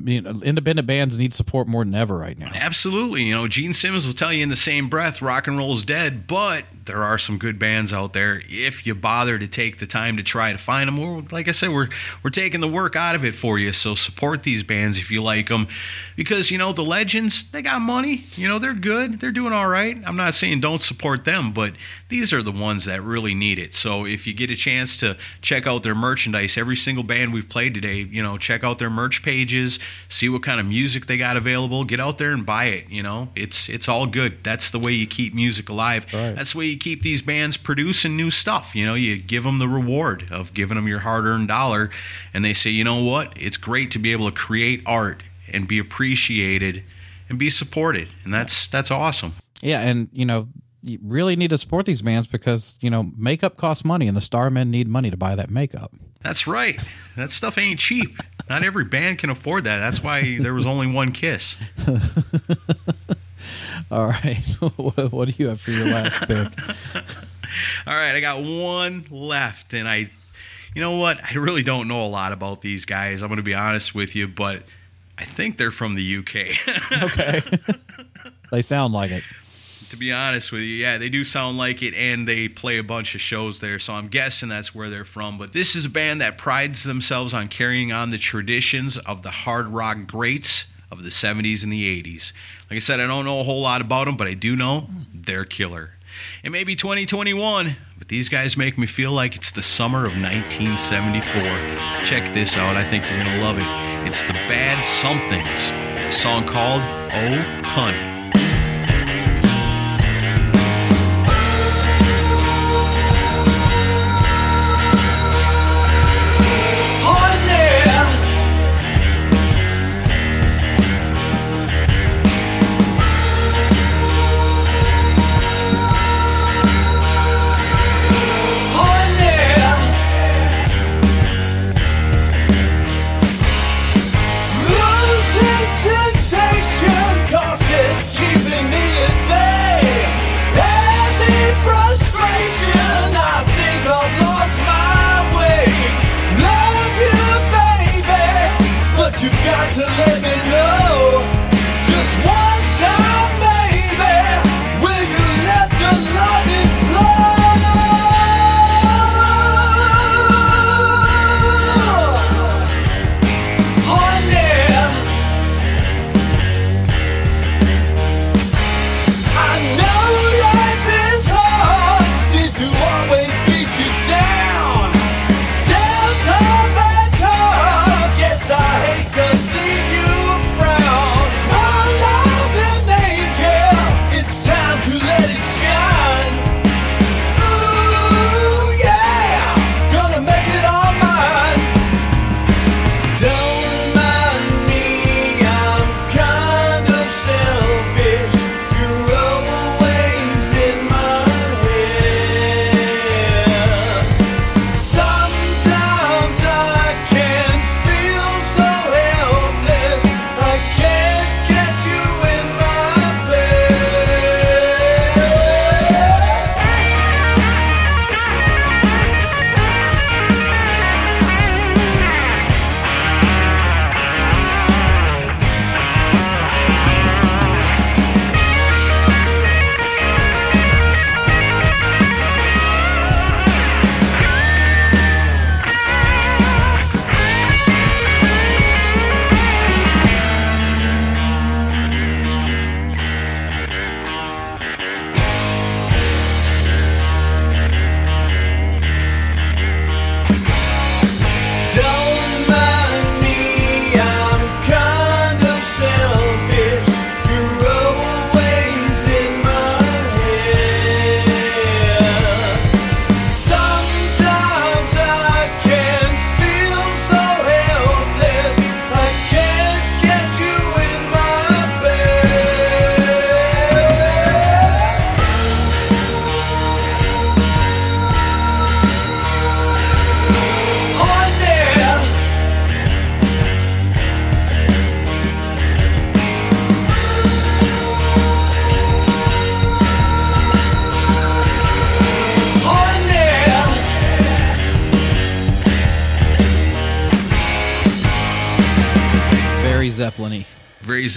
Speaker 4: you know, independent bands need support more than ever right now.
Speaker 3: Absolutely. You know, Gene Simmons will tell you in the same breath rock and roll is dead, but there are some good bands out there if you bother to take the time to try to find them. We're, like I said, we're we're taking the work out of it for you. So support these bands if you like them because you know, the legends, they got money. You know, they're good. They're doing all right. I'm not saying don't support them, but these are the ones that really need it. So if you get a chance to check out their merchandise, every single band we've played today, you know, check out their merch pages, see what kind of music they got available, get out there and buy it, you know. It's it's all good. That's the way you keep music alive.
Speaker 4: Right.
Speaker 3: That's the way you keep these bands producing new stuff. You know, you give them the reward of giving them your hard-earned dollar and they say, "You know what? It's great to be able to create art and be appreciated and be supported." And that's that's awesome.
Speaker 4: Yeah, and you know, you really need to support these bands because you know makeup costs money, and the Starmen need money to buy that makeup.
Speaker 3: That's right. That stuff ain't cheap. Not every band can afford that. That's why there was only one Kiss.
Speaker 4: All right, what, do you have for your last pick?
Speaker 3: All right, I got one left, and I, you know what? I really don't know a lot about these guys. I'm going to be honest with you, but I think they're from the UK.
Speaker 4: Okay, they sound like it.
Speaker 3: To be honest with you, yeah, they do sound like it, and they play a bunch of shows there, so I'm guessing that's where they're from. But this is a band that prides themselves on carrying on the traditions of the hard rock greats of the 70s and the 80s. Like I said, I don't know a whole lot about them, but I do know they're killer. It may be 2021, but these guys make me feel like it's the summer of 1974. Check this out, I think you're to love it. It's the Bad Somethings, a song called Oh Honey.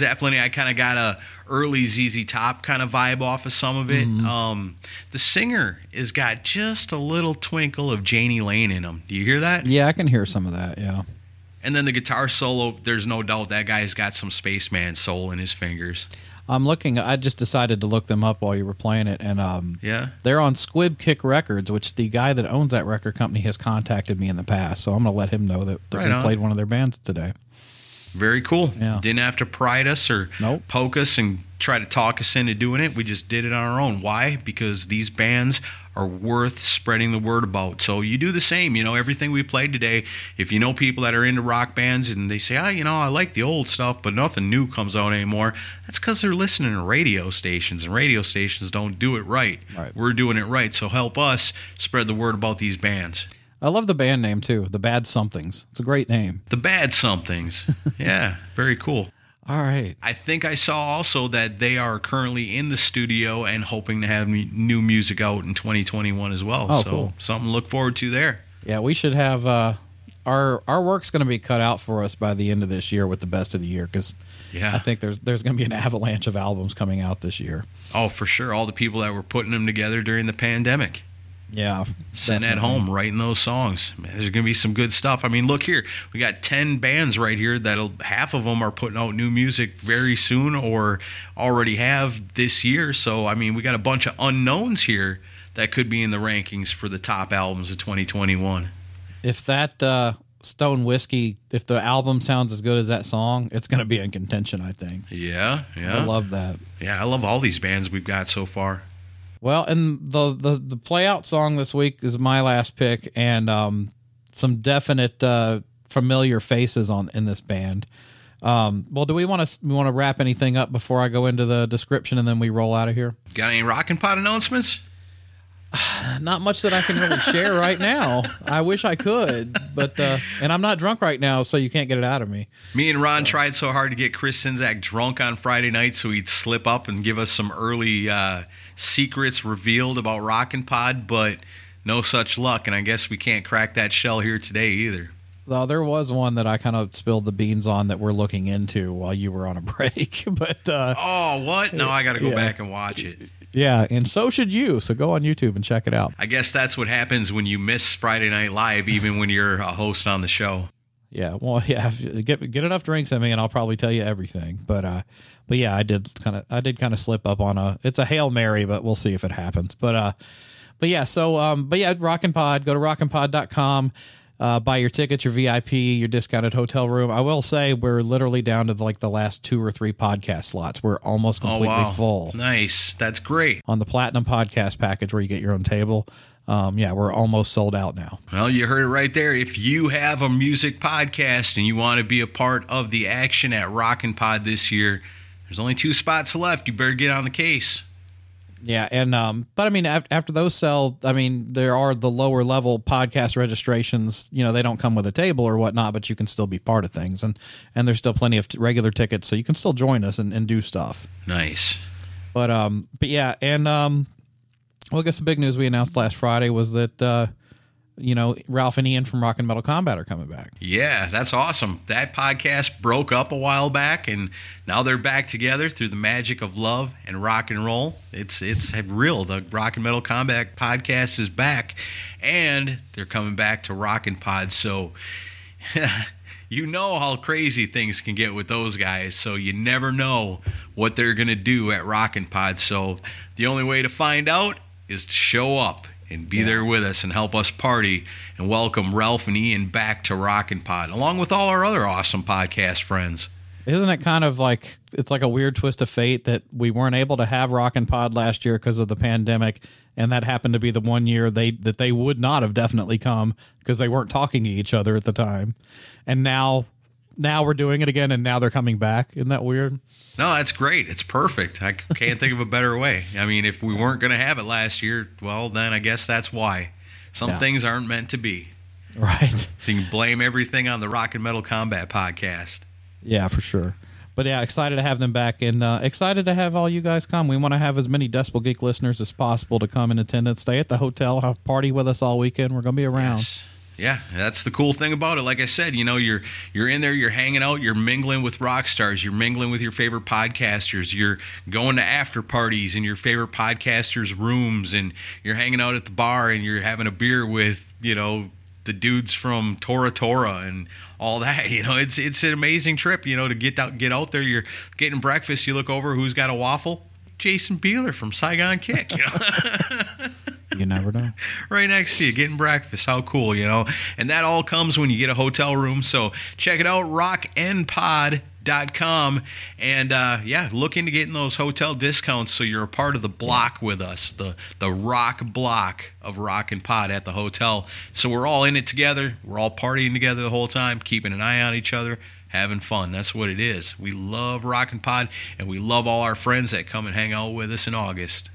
Speaker 3: Zeppelin. I kind of got a early ZZ Top kind of vibe off of some of it. Um, the singer has got just a little twinkle of Jani Lane in him. Do you hear that?
Speaker 4: Yeah, I can hear some of that. Yeah.
Speaker 3: And then the guitar solo. There's no doubt that guy's got some spaceman soul in his fingers.
Speaker 4: I'm looking. I just decided to look them up while you were playing it, and um,
Speaker 3: Yeah.
Speaker 4: they're on Squib Kick Records, which the guy that owns that record company has contacted me in the past. So I'm going to let him know that, that
Speaker 3: Right
Speaker 4: we
Speaker 3: on.
Speaker 4: played one of their bands today.
Speaker 3: Very cool.
Speaker 4: Yeah.
Speaker 3: Didn't have to pride us or
Speaker 4: Nope.
Speaker 3: poke us and try to talk us into doing it. We just did it on our own. Why? Because these bands are worth spreading the word about. So you do the same. You know, everything we played today, if you know people that are into rock bands and they say, oh, you know, I like the old stuff, but nothing new comes out anymore, that's because they're listening to radio stations, and radio stations don't do it right.
Speaker 4: Right.
Speaker 3: We're doing it right. So help us spread the word about these bands.
Speaker 4: I love the band name too, the Bad Somethings. It's a great name.
Speaker 3: The bad somethings. yeah, very cool.
Speaker 4: All right.
Speaker 3: I think I saw also that they are currently in the studio and hoping to have new music out in 2021 as well.
Speaker 4: Oh,
Speaker 3: so
Speaker 4: cool.
Speaker 3: something to look forward to there.
Speaker 4: Yeah, we should have uh, our our work's going to be cut out for us by the end of this year with the best of the year because
Speaker 3: Yeah.
Speaker 4: I think there's there's going to be an avalanche of albums coming out this year.
Speaker 3: Oh, for sure. All the people that were putting them together during the pandemic.
Speaker 4: Yeah,
Speaker 3: Sitting at home writing those songs. Man, there's going to be some good stuff. I mean, look here. We got 10 bands right here that'll half of them are putting out new music very soon or already have this year. So, I mean, we got a bunch of unknowns here that could be in the rankings for the top albums of 2021.
Speaker 4: If that uh, Stone Whiskey, if the album sounds as good as that song, it's going to be in contention. I think.
Speaker 3: Yeah, yeah.
Speaker 4: I love that.
Speaker 3: Yeah, I love all these bands we've got so far.
Speaker 4: Well, and the the the play out song this week is my last pick, and um, some definite uh, familiar faces on in this band. Um, well, do we want to we want to wrap anything up before I go into the description and then we roll out of here?
Speaker 3: Got any Rockin' Pod announcements?
Speaker 4: Not much that I can really share right now. I wish I could, but uh, and I'm not drunk right now, so you can't get it out of me.
Speaker 3: Me and Ron tried so hard to get Chris Czynszak drunk on Friday night so he'd slip up and give us some early uh, secrets revealed about Rockin' Pod, but no such luck. And I guess we can't crack that shell here today either.
Speaker 4: Though there was one that I kind of spilled the beans on that we're looking into while you were on a break, but uh,
Speaker 3: Oh, what? No, I got to go
Speaker 4: Yeah.
Speaker 3: back and watch it.
Speaker 4: yeah, and so should you. So go on YouTube and check it out.
Speaker 3: I guess that's what happens when you miss Friday Night Live, even when you're a host on the show.
Speaker 4: Yeah, well, yeah. Get get enough drinks in me, and I'll probably tell you everything. But uh, but yeah, I did kind of I did kind of slip up on a. It's a hail mary, but we'll see if it happens. But uh, but yeah. So um, but yeah, Rockin' Pod. Go to rockinpod.com. Uh, buy your tickets, your VIP, your discounted hotel room. I will say we're literally down to like the last two or three podcast slots. We're almost
Speaker 3: Oh,
Speaker 4: completely
Speaker 3: wow.
Speaker 4: full
Speaker 3: Nice. That's great.
Speaker 4: on the platinum podcast package where you get your own table. Um, yeah, we're almost sold out now.
Speaker 3: Well, you heard it right there. If you have a music podcast and you want to be a part of the action at Rockin' Pod this year, there's only two spots left. You better get on the case.
Speaker 4: Yeah, and um, but I mean, af- after those sell, I mean, there are the lower level podcast registrations. You know, they don't come with a table or whatnot, but you can still be part of things, and and there's still plenty of t- regular tickets, so you can still join us and, and do stuff.
Speaker 3: Nice.
Speaker 4: But um, but yeah, and um, well, I guess the big news we announced last Friday was that uh, you know, Ralph and Ian from Rock and Metal Combat are coming back.
Speaker 3: Yeah, that's awesome. That podcast broke up a while back, and now they're back together through the magic of love and rock and roll. It's it's real. The Rock and Metal Combat podcast is back, and they're coming back to Rockin' Pod. So. You know how crazy things can get with those guys, so you never know what they're going to do at Rockin' Pod. So the only way to find out is to show up and be there with us and help us party and welcome Ralph and Ian back to Rockin' Pod, along with all our other awesome podcast friends.
Speaker 4: Isn't it kind of like it's like a weird twist of fate that we weren't able to have Rockin' Pod last year because of the pandemic, and that happened to be the one year they that they would not have definitely come because they weren't talking to each other at the time, and now now we're doing it again, and now they're coming back. Isn't that weird?
Speaker 3: No, that's great. It's perfect. I can't think of a better way. I mean, if we weren't going to have it last year, well, then I guess that's why. Some
Speaker 4: Yeah.
Speaker 3: things aren't meant to be.
Speaker 4: Right.
Speaker 3: So you can blame everything on the Rock and Metal Combat podcast.
Speaker 4: Yeah, for sure. But yeah, excited to have them back, and uh, excited to have all you guys come. We want to have as many Decibel Geek listeners as possible to come in attendance, stay at the hotel, have a party with us all weekend. We're going to be around.
Speaker 3: Yes. Yeah, that's the cool thing about it. Like I said, you know, you're you're in there, you're hanging out, you're mingling with rock stars, you're mingling with your favorite podcasters, you're going to after parties in your favorite podcasters' rooms, and you're hanging out at the bar and you're having a beer with, you know, the dudes from Tora Tora and all that. You know, it's it's an amazing trip. You know, to get out get out there. You're getting breakfast. You look over, who's got a waffle? Jason Bieler from Saigon Kick. You know.
Speaker 4: You never know.
Speaker 3: right next to you getting breakfast. How cool, you know? And that all comes when you get a hotel room. So check it out, rockinpod.com. And uh, yeah, look into getting those hotel discounts so you're a part of the block with us, the, the rock block of Rockin' Pod at the hotel. So we're all in it together. We're all partying together the whole time, keeping an eye on each other. Having fun. That's what it is. We love Rockin' Pod, and we love all our friends that come and hang out with us in August.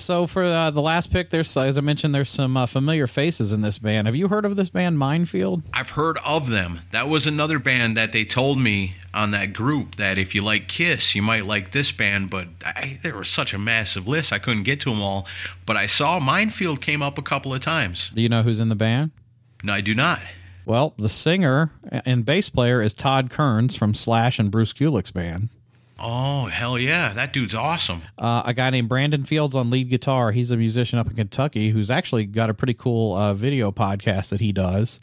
Speaker 4: So for uh, the last pick, there's as I mentioned, there's some uh, familiar faces in this band. Have you heard of this band, Minefield?
Speaker 3: I've heard of them. That was another band that they told me on that group that if you like Kiss, you might like this band. But I, there was such a massive list, I couldn't get to them all. But I saw Minefield came up a couple of times.
Speaker 4: Do you know who's in the band?
Speaker 3: No, I do not.
Speaker 4: Well, the singer and bass player is Todd Kearns from Slash and Bruce Kulick's band.
Speaker 3: Oh hell yeah, that dude's awesome.
Speaker 4: Uh, a guy named Brandon Fields on lead guitar. He's a musician up in Kentucky who's actually got a pretty cool uh, video podcast that he does.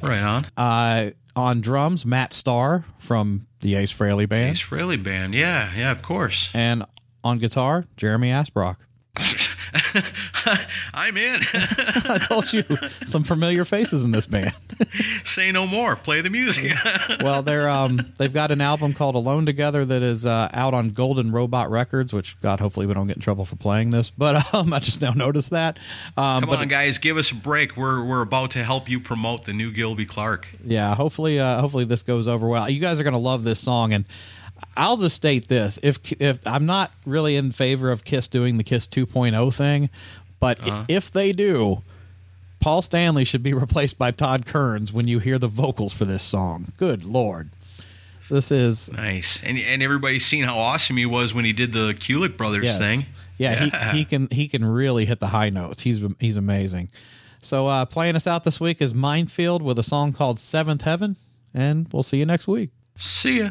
Speaker 3: Right on.
Speaker 4: Uh, on drums, Matt Starr from the Ace Frehley band.
Speaker 3: Ace Frehley band, yeah, yeah, of course.
Speaker 4: And on guitar, Jeremy Asbrock.
Speaker 3: I'm in.
Speaker 4: I told you some familiar faces in this band.
Speaker 3: Say no more. Play the music.
Speaker 4: well, they're um they've got an album called Alone Together that is uh, out on Golden Robot Records, which God hopefully we don't get in trouble for playing this, but um I just now noticed that. Um,
Speaker 3: Come on, guys, give us a break. We're we're about to help you promote the new Gilby Clarke.
Speaker 4: yeah, hopefully uh, hopefully this goes over well. You guys are gonna love this song and. I'll just state this: if if I'm not really in favor of Kiss doing the Kiss 2.0 thing, but i- if they do, Paul Stanley should be replaced by Todd Kearns when you hear the vocals for this song. Good lord, this is
Speaker 3: Nice, and and everybody's seen how awesome he was when he did the Kulick brothers
Speaker 4: Yes.
Speaker 3: thing.
Speaker 4: Yeah, He, he can he can really hit the high notes. He's he's amazing. So uh, playing us out this week is Minefield with a song called Seventh Heaven, and we'll see you next week.
Speaker 3: See ya.